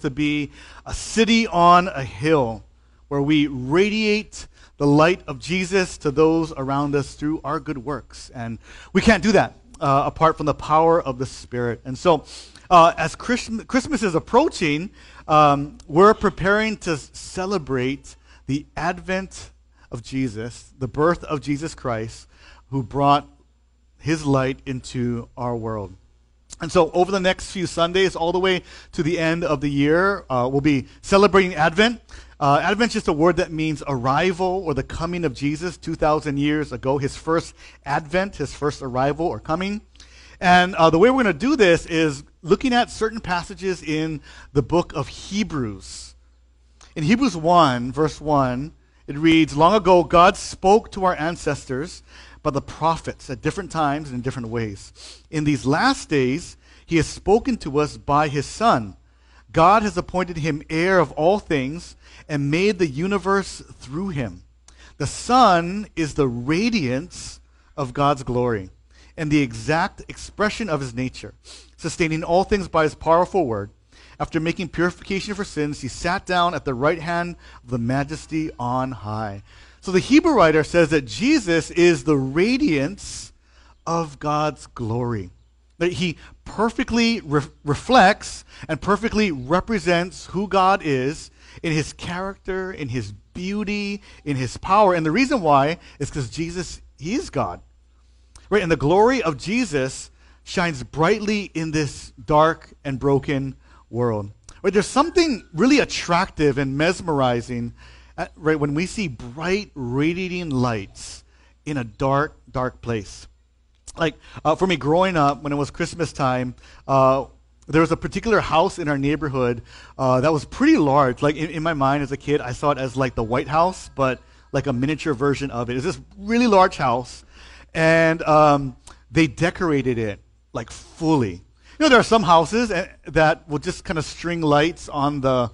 to be a city on a hill where we radiate the light of Jesus to those around us through our good works. And we can't do that uh, apart from the power of the Spirit. And so, uh, as Christmas, Christmas is approaching, um, we're preparing to celebrate the advent of Jesus, the birth of Jesus Christ, who brought his light into our world. And so, over the next few Sundays, all the way to the end of the year, uh, we'll be celebrating Advent. Uh, Advent is just a word that means arrival or the coming of Jesus 2,000 years ago, his first Advent, his first arrival or coming. And uh, the way we're going to do this is looking at certain passages in the book of Hebrews. In Hebrews 1, verse 1, it reads Long ago, God spoke to our ancestors by the prophets at different times and in different ways. In these last days, he has spoken to us by his Son. God has appointed him heir of all things and made the universe through him. The Son is the radiance of God's glory and the exact expression of his nature, sustaining all things by his powerful word. After making purification for sins, he sat down at the right hand of the majesty on high. So the Hebrew writer says that Jesus is the radiance of God's glory. That he perfectly re- reflects and perfectly represents who God is in his character, in his beauty, in his power. And the reason why is because Jesus, he is God. Right? And the glory of Jesus shines brightly in this dark and broken world. Right? There's something really attractive and mesmerizing right, when we see bright, radiating lights in a dark, dark place. Like uh, for me, growing up, when it was Christmas time, uh, there was a particular house in our neighborhood uh, that was pretty large. Like in, in, my mind as a kid, I saw it as like the White House, but like a miniature version of it. It's this really large house, and um, they decorated it like fully. You know, there are some houses eh, that will just kind of string lights on the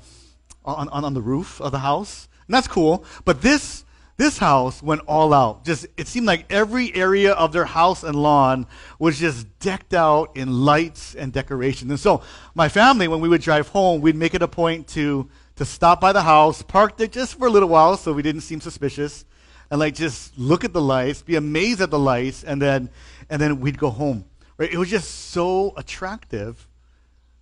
on, on, on the roof of the house. And that's cool. But this this house went all out. Just it seemed like every area of their house and lawn was just decked out in lights and decorations. And so my family, when we would drive home, we'd make it a point to to stop by the house, park there just for a little while so we didn't seem suspicious, and like just look at the lights, be amazed at the lights, and then and then we'd go home. Right? It was just so attractive,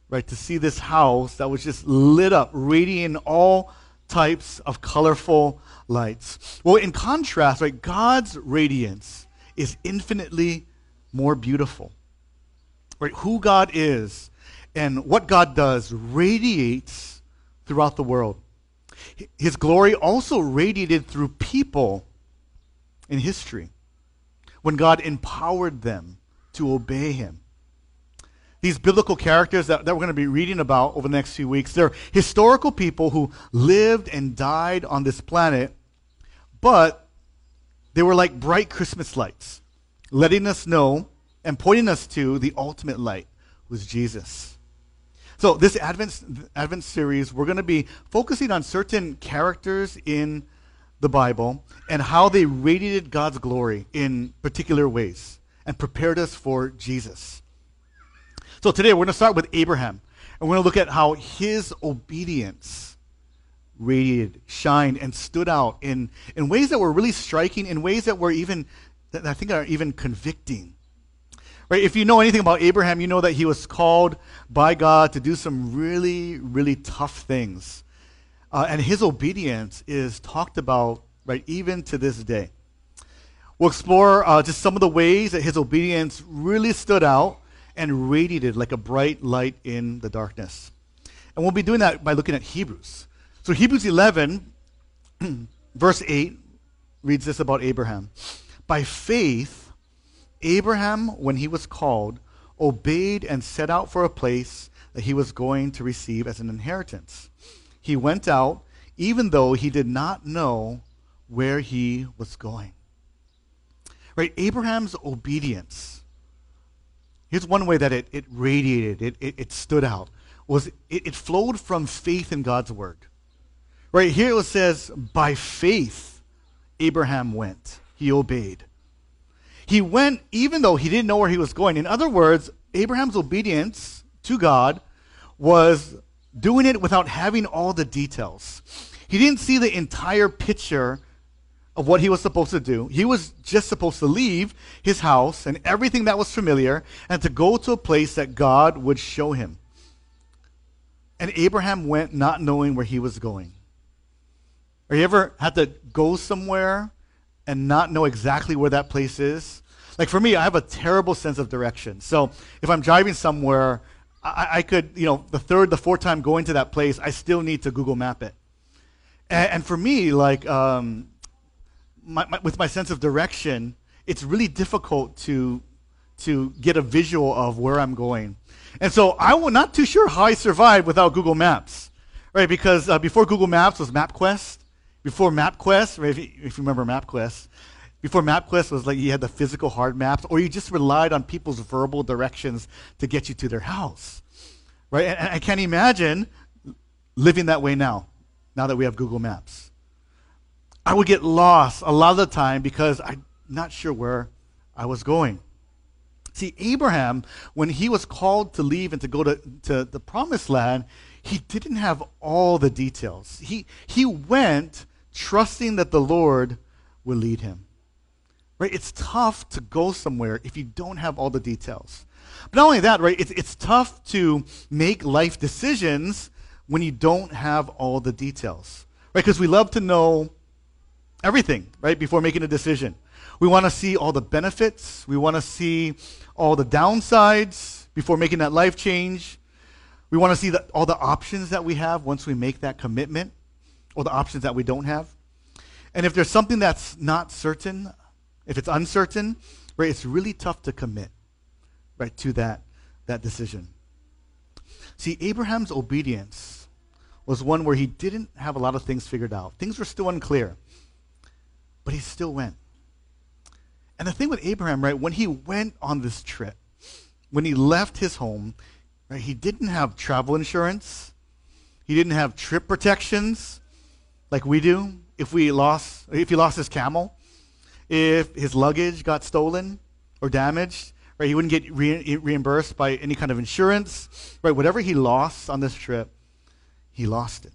right, to see this house that was just lit up, radiating all types of colorful lights. Well, in contrast, right, God's radiance is infinitely more beautiful. Right? Who God is and what God does radiates throughout the world. His glory also radiated through people in history when God empowered them to obey him these biblical characters that, that we're going to be reading about over the next few weeks, they're historical people who lived and died on this planet, but they were like bright Christmas lights, letting us know and pointing us to the ultimate light, was Jesus. So, this Advent, Advent series, we're going to be focusing on certain characters in the Bible and how they radiated God's glory in particular ways and prepared us for Jesus. So today we're going to start with Abraham. And we're going to look at how his obedience radiated, shined, and stood out in, in ways that were really striking, in ways that were even, that I think are even convicting. Right? If you know anything about Abraham, you know that he was called by God to do some really, really tough things. Uh, and his obedience is talked about, right, even to this day. We'll explore uh, just some of the ways that his obedience really stood out and radiated like a bright light in the darkness. And we'll be doing that by looking at Hebrews. So, Hebrews 11, verse 8, reads this about Abraham. By faith, Abraham, when he was called, obeyed and set out for a place that he was going to receive as an inheritance. He went out, even though he did not know where he was going. Right? Abraham's obedience Here's one way that it, it radiated, it, it, it stood out, was it, it flowed from faith in God's word. Right here it says, by faith, Abraham went. He obeyed. He went even though he didn't know where he was going. In other words, Abraham's obedience to God was doing it without having all the details. He didn't see the entire picture of what he was supposed to do. He was just supposed to leave his house and everything that was familiar and to go to a place that God would show him. And Abraham went not knowing where he was going. Or you ever had to go somewhere and not know exactly where that place is? Like for me, I have a terrible sense of direction. So if I'm driving somewhere, I, I could, you know, the third, the fourth time going to that place, I still need to Google map it. And, and for me, like, um, my, my, with my sense of direction, it's really difficult to to get a visual of where I'm going. And so I'm not too sure how I survived without Google Maps, right? Because uh, before Google Maps was MapQuest. Before MapQuest, right, if, you, if you remember MapQuest, before MapQuest was like you had the physical hard maps, or you just relied on people's verbal directions to get you to their house, right? And, and I can't imagine living that way now, now that we have Google Maps. I would get lost a lot of the time because I'm not sure where I was going. See, Abraham, when he was called to leave and to go to, to the promised land, he didn't have all the details. He, he went trusting that the Lord would lead him. Right? It's tough to go somewhere if you don't have all the details. But not only that, right? It's, it's tough to make life decisions when you don't have all the details. Right? Because we love to know everything, right, before making a decision. We want to see all the benefits. We want to see all the downsides before making that life change. We want to see the, all the options that we have once we make that commitment, or the options that we don't have. And if there's something that's not certain, if it's uncertain, right, it's really tough to commit, right, to that, that decision. See, Abraham's obedience was one where he didn't have a lot of things figured out. Things were still unclear. But he still went. And the thing with Abraham, right, when he went on this trip, when he left his home, right, he didn't have travel insurance. He didn't have trip protections like we do. If we lost if he lost his camel, if his luggage got stolen or damaged, right, he wouldn't get re- reimbursed by any kind of insurance, right? Whatever he lost on this trip, he lost it.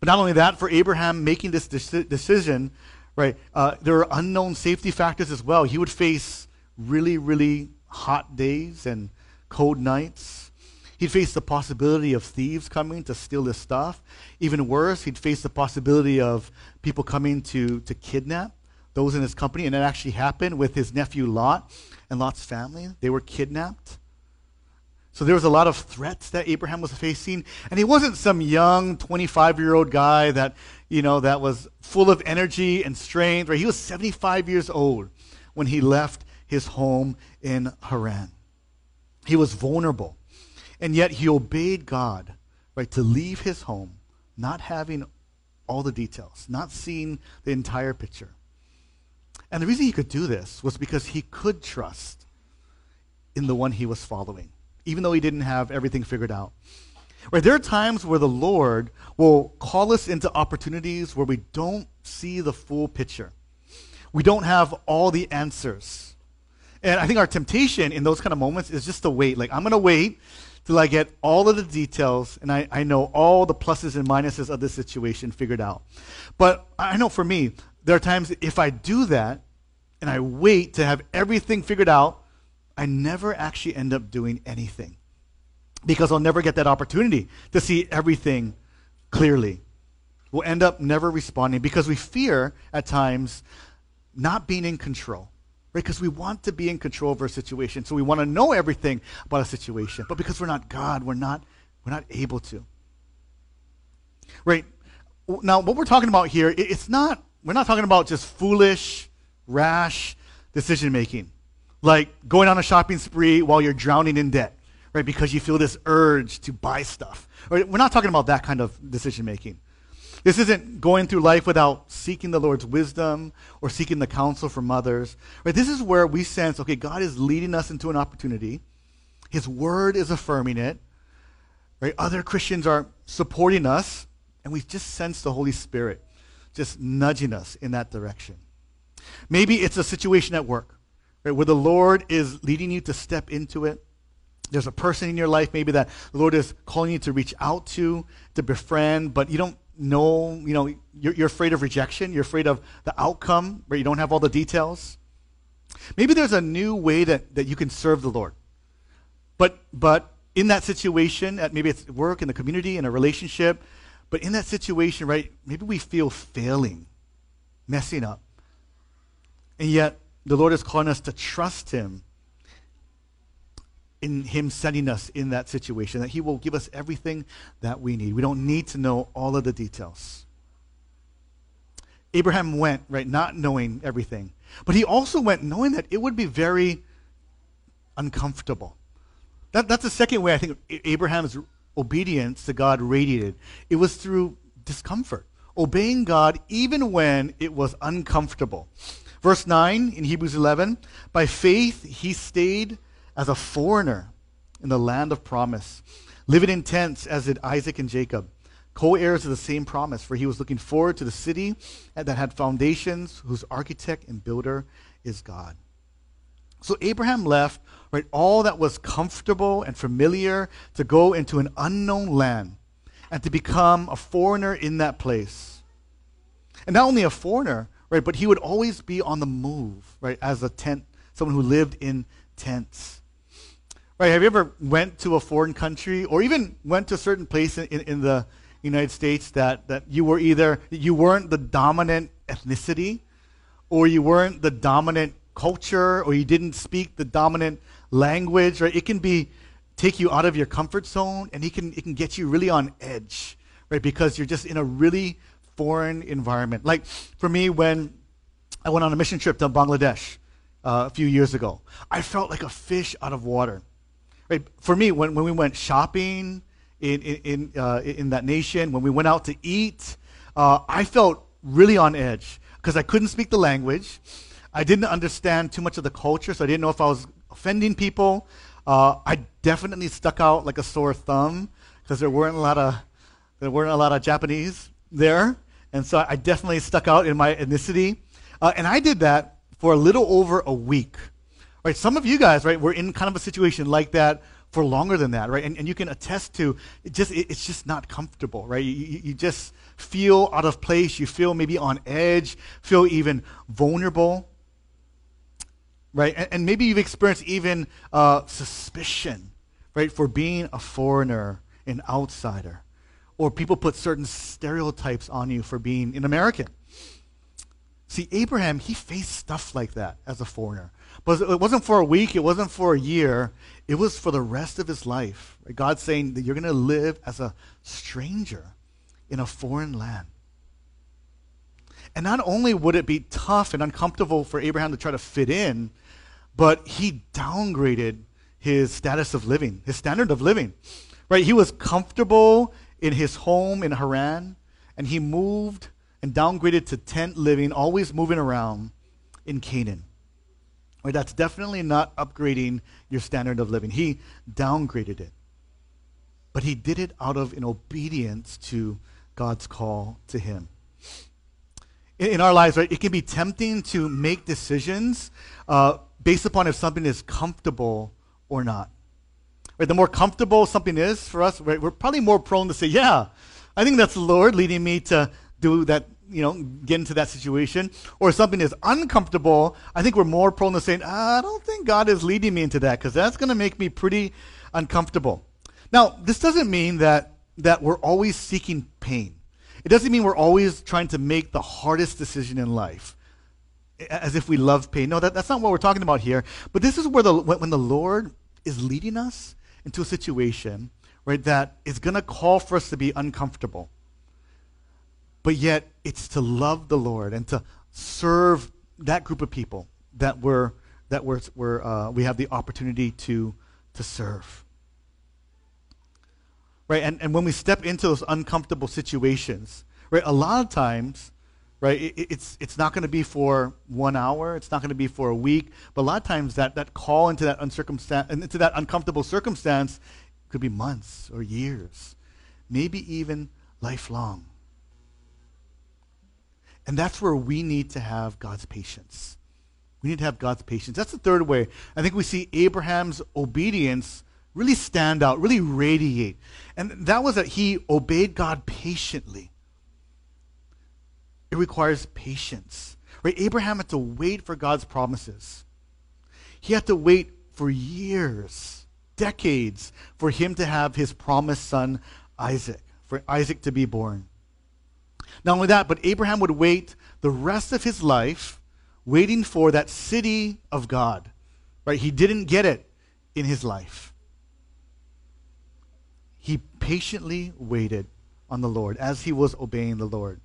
But not only that, for Abraham making this decision, right, uh, there are unknown safety factors as well. He would face really, really hot days and cold nights. He'd face the possibility of thieves coming to steal his stuff. Even worse, he'd face the possibility of people coming to, to kidnap those in his company. And that actually happened with his nephew Lot and Lot's family. They were kidnapped. So there was a lot of threats that Abraham was facing, and he wasn't some young 25-year-old guy that, you know, that was full of energy and strength. Right? He was 75 years old when he left his home in Haran. He was vulnerable, and yet he obeyed God, right, to leave his home, not having all the details, not seeing the entire picture. And the reason he could do this was because he could trust in the one he was following even though he didn't have everything figured out. Right? There are times where the Lord will call us into opportunities where we don't see the full picture. We don't have all the answers. And I think our temptation in those kind of moments is just to wait. Like, I'm going to wait till I get all of the details and I, I know all the pluses and minuses of this situation figured out. But I know for me, there are times if I do that and I wait to have everything figured out, I never actually end up doing anything because I'll never get that opportunity to see everything clearly. We'll end up never responding because we fear at times not being in control. Right? Because we want to be in control of our situation. So we want to know everything about a situation. But because we're not God, we're not, we're not able to. Right? Now, what we're talking about here, it's not, we're not talking about just foolish, rash decision making like going on a shopping spree while you're drowning in debt, right? Because you feel this urge to buy stuff. Right? We're not talking about that kind of decision making. This isn't going through life without seeking the Lord's wisdom or seeking the counsel from others. Right? This is where we sense, okay, God is leading us into an opportunity. His word is affirming it. Right? Other Christians are supporting us, and we just sense the Holy Spirit just nudging us in that direction. Maybe it's a situation at work right, where the Lord is leading you to step into it. there's a person in your life maybe that the Lord is calling you to reach out to, to befriend, but you don't know, you know, you're, you're afraid of rejection, you're afraid of the outcome, where you don't have all the details. Maybe there's a new way that, that you can serve the Lord. But but in that situation, at maybe it's work, in the community, in a relationship, but in that situation, right, maybe we feel failing, messing up. And yet the Lord is calling us to trust Him in Him sending us in that situation, that He will give us everything that we need. We don't need to know all of the details. Abraham went, right, not knowing everything. But he also went knowing that it would be very uncomfortable. That, that's the second way I think Abraham's obedience to God radiated. It was through discomfort, obeying God even when it was uncomfortable. Verse 9 in Hebrews 11 By faith he stayed as a foreigner in the land of promise, living in tents as did Isaac and Jacob, co heirs of the same promise, for he was looking forward to the city that had foundations, whose architect and builder is God. So Abraham left right all that was comfortable and familiar to go into an unknown land and to become a foreigner in that place. And not only a foreigner, right, but he would always be on the move, right, as a tent, someone who lived in tents. Right, have you ever went to a foreign country or even went to a certain place in, in, in the United States that, that you were either, you weren't the dominant ethnicity or you weren't the dominant culture or you didn't speak the dominant language, right? It can be take you out of your comfort zone and it can, it can get you really on edge, right? Because you're just in a really foreign environment. Like for me, when I went on a mission trip to Bangladesh uh, a few years ago, I felt like a fish out of water. Right? For me, when, when we went shopping in, in, uh, in that nation, when we went out to eat, uh, I felt really on edge because I couldn't speak the language. I didn't understand too much of the culture, so I didn't know if I was offending people. Uh, I definitely stuck out like a sore thumb because there weren't a lot of there weren't a lot of Japanese there, and so I definitely stuck out in my ethnicity. Uh, and I did that for a little over a week. Right, some of you guys, right, were in kind of a situation like that for longer than that, right? And, and you can attest to it just it, it's just not comfortable, right? You, you just feel out of place. You feel maybe on edge. Feel even vulnerable, right? And, and maybe you've experienced even uh, suspicion, right, for being a foreigner, an outsider, or people put certain stereotypes on you for being an American. See, Abraham, he faced stuff like that as a foreigner. But it wasn't for a week, it wasn't for a year, it was for the rest of his life. God's saying that you're going to live as a stranger in a foreign land. And not only would it be tough and uncomfortable for Abraham to try to fit in, but he downgraded his status of living, his standard of living. Right? He was comfortable in his home in Haran, and he moved and downgraded to tent living, always moving around in Canaan. Right, that's definitely not upgrading your standard of living. He downgraded it. But he did it out of an obedience to God's call to him. In, in our lives, right, it can be tempting to make decisions uh, based upon if something is comfortable or not. Right, the more comfortable something is for us, right, we're probably more prone to say, yeah, I think that's the Lord leading me to do that you know, get into that situation, or something is uncomfortable, I think we're more prone to saying, ah, I don't think God is leading me into that because that's going to make me pretty uncomfortable. Now, this doesn't mean that, that we're always seeking pain. It doesn't mean we're always trying to make the hardest decision in life as if we love pain. No, that, that's not what we're talking about here. But this is where the, when the Lord is leading us into a situation, right, that is going to call for us to be uncomfortable but yet it's to love the Lord and to serve that group of people that we're, that we're, we're uh, we have the opportunity to, to serve. Right? And, and when we step into those uncomfortable situations, right, a lot of times, right, it, it's, it's not going to be for one hour, it's not going to be for a week, but a lot of times that, that call into that, uncircumstan- into that uncomfortable circumstance could be months or years, maybe even lifelong. And that's where we need to have God's patience. We need to have God's patience. That's the third way. I think we see Abraham's obedience really stand out, really radiate. And that was that he obeyed God patiently. It requires patience. Right? Abraham had to wait for God's promises. He had to wait for years, decades, for him to have his promised son, Isaac, for Isaac to be born. Not only that, but Abraham would wait the rest of his life waiting for that city of God. Right? He didn't get it in his life. He patiently waited on the Lord as he was obeying the Lord.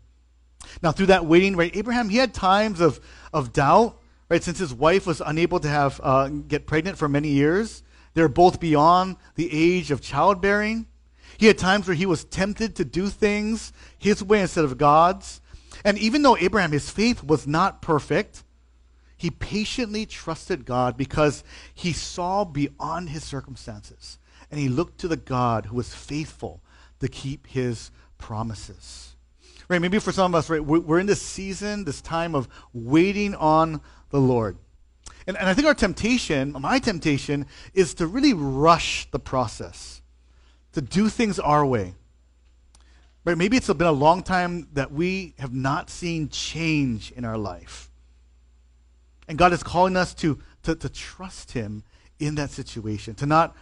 Now, through that waiting, right, Abraham, he had times of, of doubt, right, since his wife was unable to have uh, get pregnant for many years. They're both beyond the age of childbearing. He had times where he was tempted to do things his way instead of God's. And even though Abraham, his faith was not perfect, he patiently trusted God because he saw beyond his circumstances. And he looked to the God who was faithful to keep his promises. Right? Maybe for some of us, right, we're in this season, this time of waiting on the Lord. And, and I think our temptation, my temptation, is to really rush the process, to do things our way. Right? Maybe it's been a long time that we have not seen change in our life. And God is calling us to, to, to trust Him in that situation, to not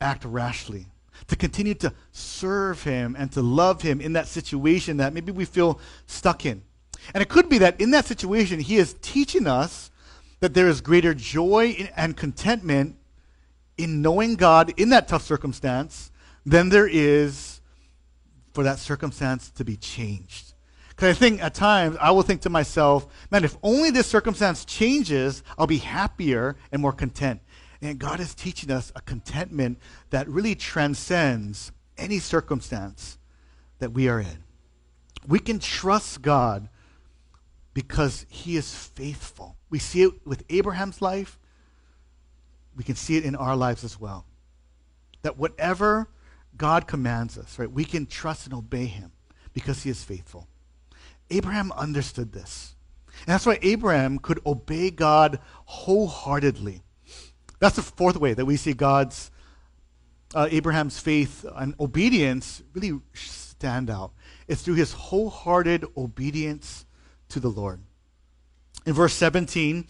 act rashly to continue to serve Him and to love Him in that situation that maybe we feel stuck in. And it could be that in that situation, He is teaching us that there is greater joy and contentment in knowing God in that tough circumstance than there is for that circumstance to be changed. Because I think at times I will think to myself, man, if only this circumstance changes, I'll be happier and more content. And God is teaching us a contentment that really transcends any circumstance that we are in. We can trust God because he is faithful. We see it with Abraham's life. We can see it in our lives as well. That whatever God commands us, right, we can trust and obey him because he is faithful. Abraham understood this. And that's why Abraham could obey God wholeheartedly. That's the fourth way that we see God's, uh, Abraham's faith and obedience really stand out. It's through his wholehearted obedience to the Lord. In verse 17,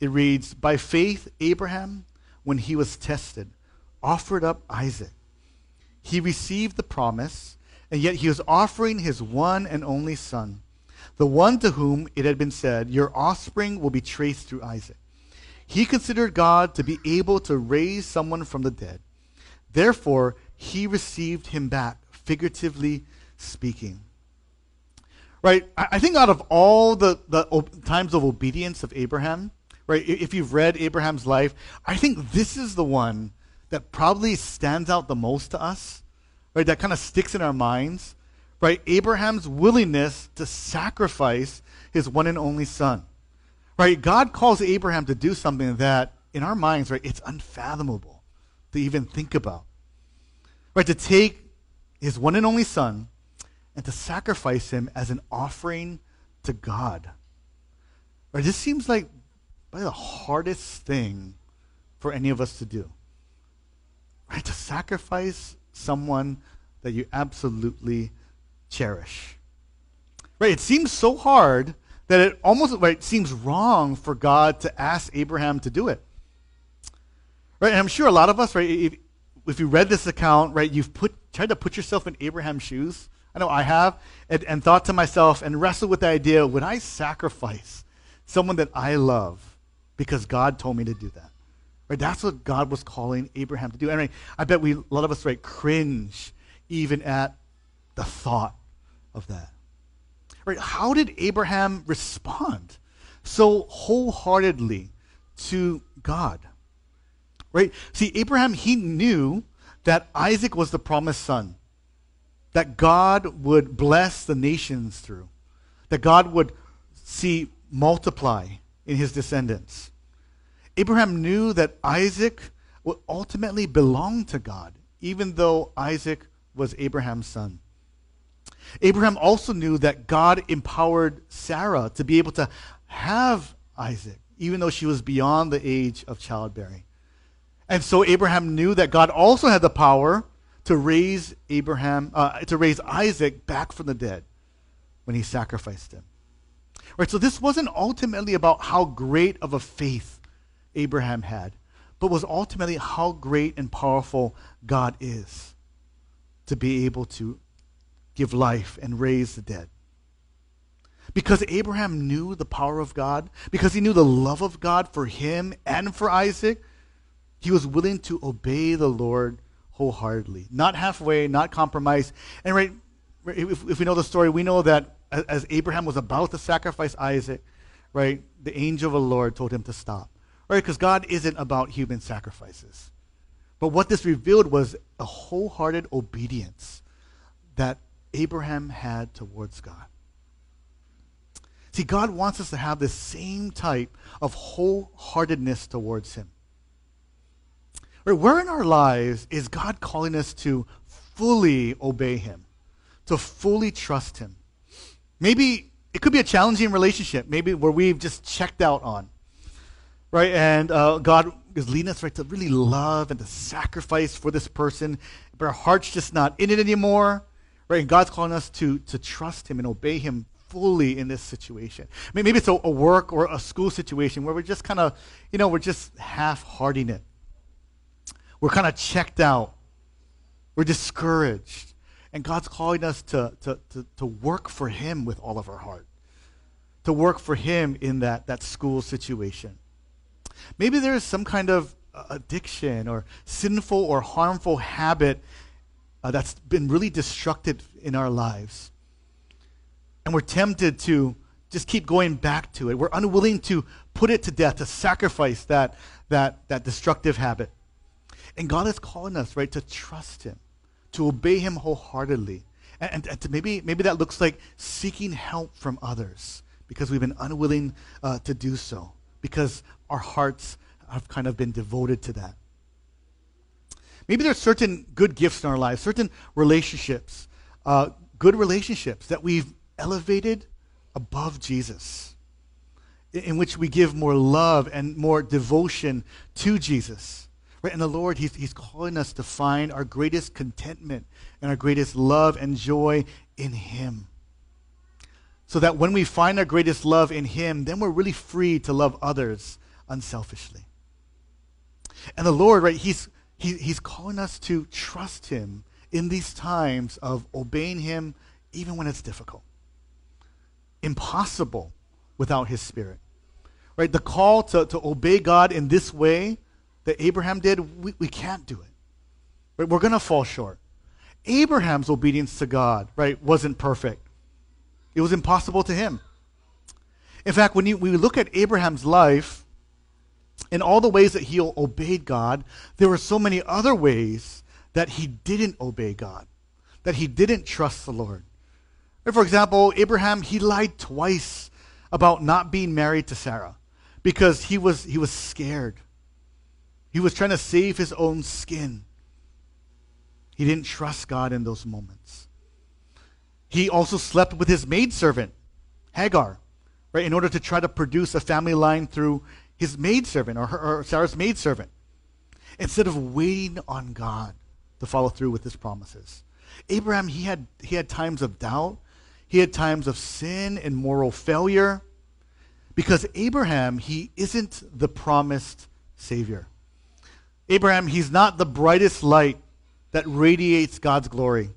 it reads By faith, Abraham, when he was tested, offered up Isaac. He received the promise, and yet he was offering his one and only son, the one to whom it had been said, Your offspring will be traced through Isaac. He considered God to be able to raise someone from the dead. Therefore, he received him back, figuratively speaking. Right? I think out of all the, the times of obedience of Abraham, right, if you've read Abraham's life, I think this is the one that probably stands out the most to us, right, that kind of sticks in our minds, right? Abraham's willingness to sacrifice his one and only son. Right? God calls Abraham to do something that, in our minds, right, it's unfathomable to even think about. Right? To take his one and only son and to sacrifice him as an offering to God. Right? This seems like probably the hardest thing for any of us to do. Right? To sacrifice someone that you absolutely cherish. Right? It seems so hard that it almost seems wrong for God to ask Abraham to do it. Right? And I'm sure a lot of us, right, if, if you read this account, right, you've put tried to put yourself in Abraham's shoes. I know I have, and, and thought to myself and wrestled with the idea, would I sacrifice someone that I love because God told me to do that? Right? That's what God was calling Abraham to do. Right, I bet we a lot of us right cringe even at the thought of that. Right? How did Abraham respond so wholeheartedly to God? Right? See, Abraham, he knew that Isaac was the promised son, that God would bless the nations through, that God would see multiply in his descendants. Abraham knew that Isaac would ultimately belong to God, even though Isaac was Abraham's son. Abraham also knew that God empowered Sarah to be able to have Isaac, even though she was beyond the age of childbearing. And so Abraham knew that God also had the power to raise Abraham, uh, to raise Isaac back from the dead when he sacrificed him. Right, so this wasn't ultimately about how great of a faith Abraham had, but was ultimately how great and powerful God is to be able to give life and raise the dead. Because Abraham knew the power of God, because he knew the love of God for him and for Isaac, he was willing to obey the Lord wholeheartedly, not halfway, not compromise. And right, if, if we know the story, we know that as Abraham was about to sacrifice Isaac, right, the angel of the Lord told him to stop. Right, because God isn't about human sacrifices. But what this revealed was a wholehearted obedience that Abraham had towards God. See, God wants us to have the same type of wholeheartedness towards Him. Right, where in our lives is God calling us to fully obey Him, to fully trust Him? Maybe it could be a challenging relationship, maybe where we've just checked out on, right? And uh, God is leading us right to really love and to sacrifice for this person, but our heart's just not in it anymore, right? And God's calling us to to trust Him and obey Him fully in this situation. Maybe it's a, a work or a school situation where we're just kind of, you know, we're just half-hearting it. We're kind of checked out. We're discouraged. And God's calling us to, to, to, to work for Him with all of our heart, to work for Him in that, that school situation. Maybe there is some kind of uh, addiction or sinful or harmful habit uh, that's been really destructive in our lives. And we're tempted to just keep going back to it. We're unwilling to put it to death, to sacrifice that, that, that destructive habit. And God is calling us, right, to trust Him to obey him wholeheartedly. And, and, maybe, maybe that looks like seeking help from others because we've been unwilling uh, to do so, because our hearts have kind of been devoted to that. Maybe there's certain good gifts in our lives, certain relationships, uh, good relationships that we've elevated above Jesus, in, in which we give more love and more devotion to Jesus. Right? And the Lord, he's, he's calling us to find our greatest contentment and our greatest love and joy in Him. So that when we find our greatest love in Him, then we're really free to love others unselfishly. And the Lord, right, He's, he, he's calling us to trust Him in these times of obeying Him even when it's difficult. Impossible without His Spirit. Right? The call to, to obey God in this way that Abraham did, we, we can't do it. Right? We're going to fall short. Abraham's obedience to God, right, wasn't perfect. It was impossible to him. In fact, when you, we look at Abraham's life, in all the ways that he obeyed God, there were so many other ways that he didn't obey God, that he didn't trust the Lord. For example, Abraham, he lied twice about not being married to Sarah because he was, he was scared. He was trying to save his own skin. He didn't trust God in those moments. He also slept with his maidservant, Hagar, right, in order to try to produce a family line through his maidservant or, her, or Sarah's maidservant, instead of waiting on God to follow through with his promises. Abraham, he had, he had times of doubt, he had times of sin and moral failure, because Abraham, he isn't the promised Savior. Abraham, he's not the brightest light that radiates God's glory.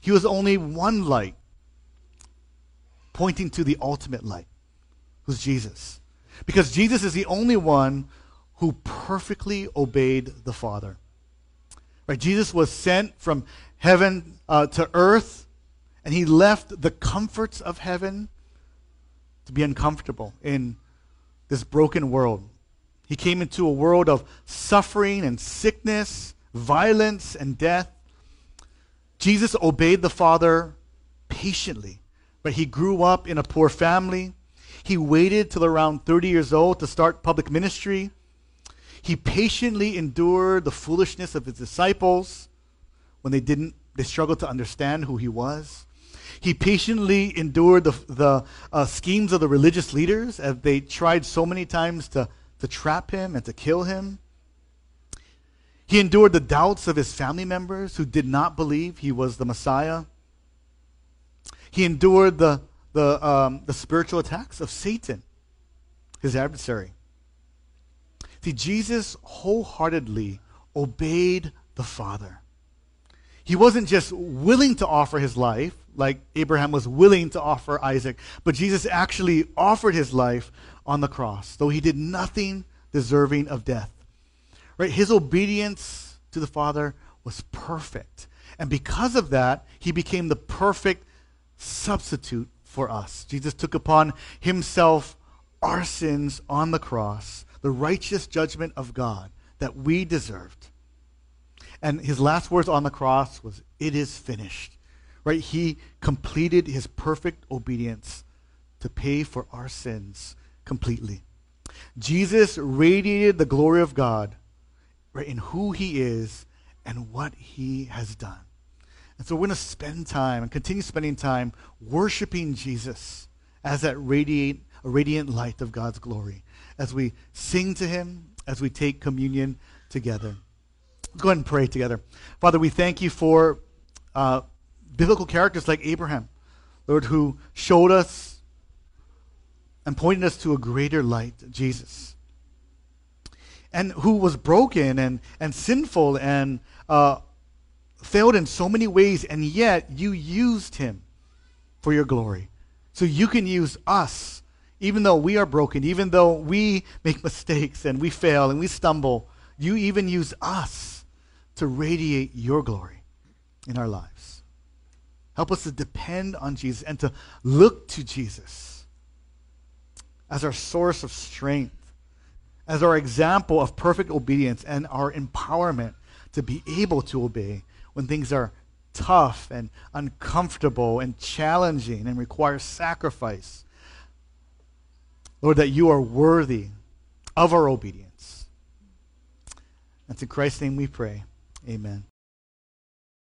He was only one light pointing to the ultimate light, who's Jesus. Because Jesus is the only one who perfectly obeyed the Father. Right? Jesus was sent from heaven uh, to earth, and he left the comforts of heaven to be uncomfortable in this broken world. He came into a world of suffering and sickness, violence and death. Jesus obeyed the Father patiently, but he grew up in a poor family. He waited till around 30 years old to start public ministry. He patiently endured the foolishness of his disciples when they didn't they struggled to understand who he was. He patiently endured the, the uh, schemes of the religious leaders as they tried so many times to to trap him and to kill him. He endured the doubts of his family members who did not believe he was the Messiah. He endured the, the, um, the spiritual attacks of Satan, his adversary. See, Jesus wholeheartedly obeyed the Father. He wasn't just willing to offer his life, like Abraham was willing to offer Isaac, but Jesus actually offered his life on the cross, though he did nothing deserving of death. Right? His obedience to the Father was perfect. And because of that, he became the perfect substitute for us. Jesus took upon himself our sins on the cross, the righteous judgment of God that we deserved. And his last words on the cross was, It is finished. Right? He completed his perfect obedience to pay for our sins completely. Jesus radiated the glory of God right, in who he is and what he has done. And so we're going to spend time and continue spending time worshiping Jesus as that radiate, a radiant light of God's glory, as we sing to him, as we take communion together. Let's go ahead and pray together. Father, we thank you for uh, biblical characters like Abraham, Lord, who showed us and pointed us to a greater light, Jesus, and who was broken and, and sinful and uh, failed in so many ways, and yet you used him for your glory. So you can use us, even though we are broken, even though we make mistakes and we fail and we stumble. You even use us to radiate your glory in our lives. Help us to depend on Jesus and to look to Jesus as our source of strength, as our example of perfect obedience and our empowerment to be able to obey when things are tough and uncomfortable and challenging and require sacrifice. Lord, that you are worthy of our obedience. That's in Christ's name we pray. Amen.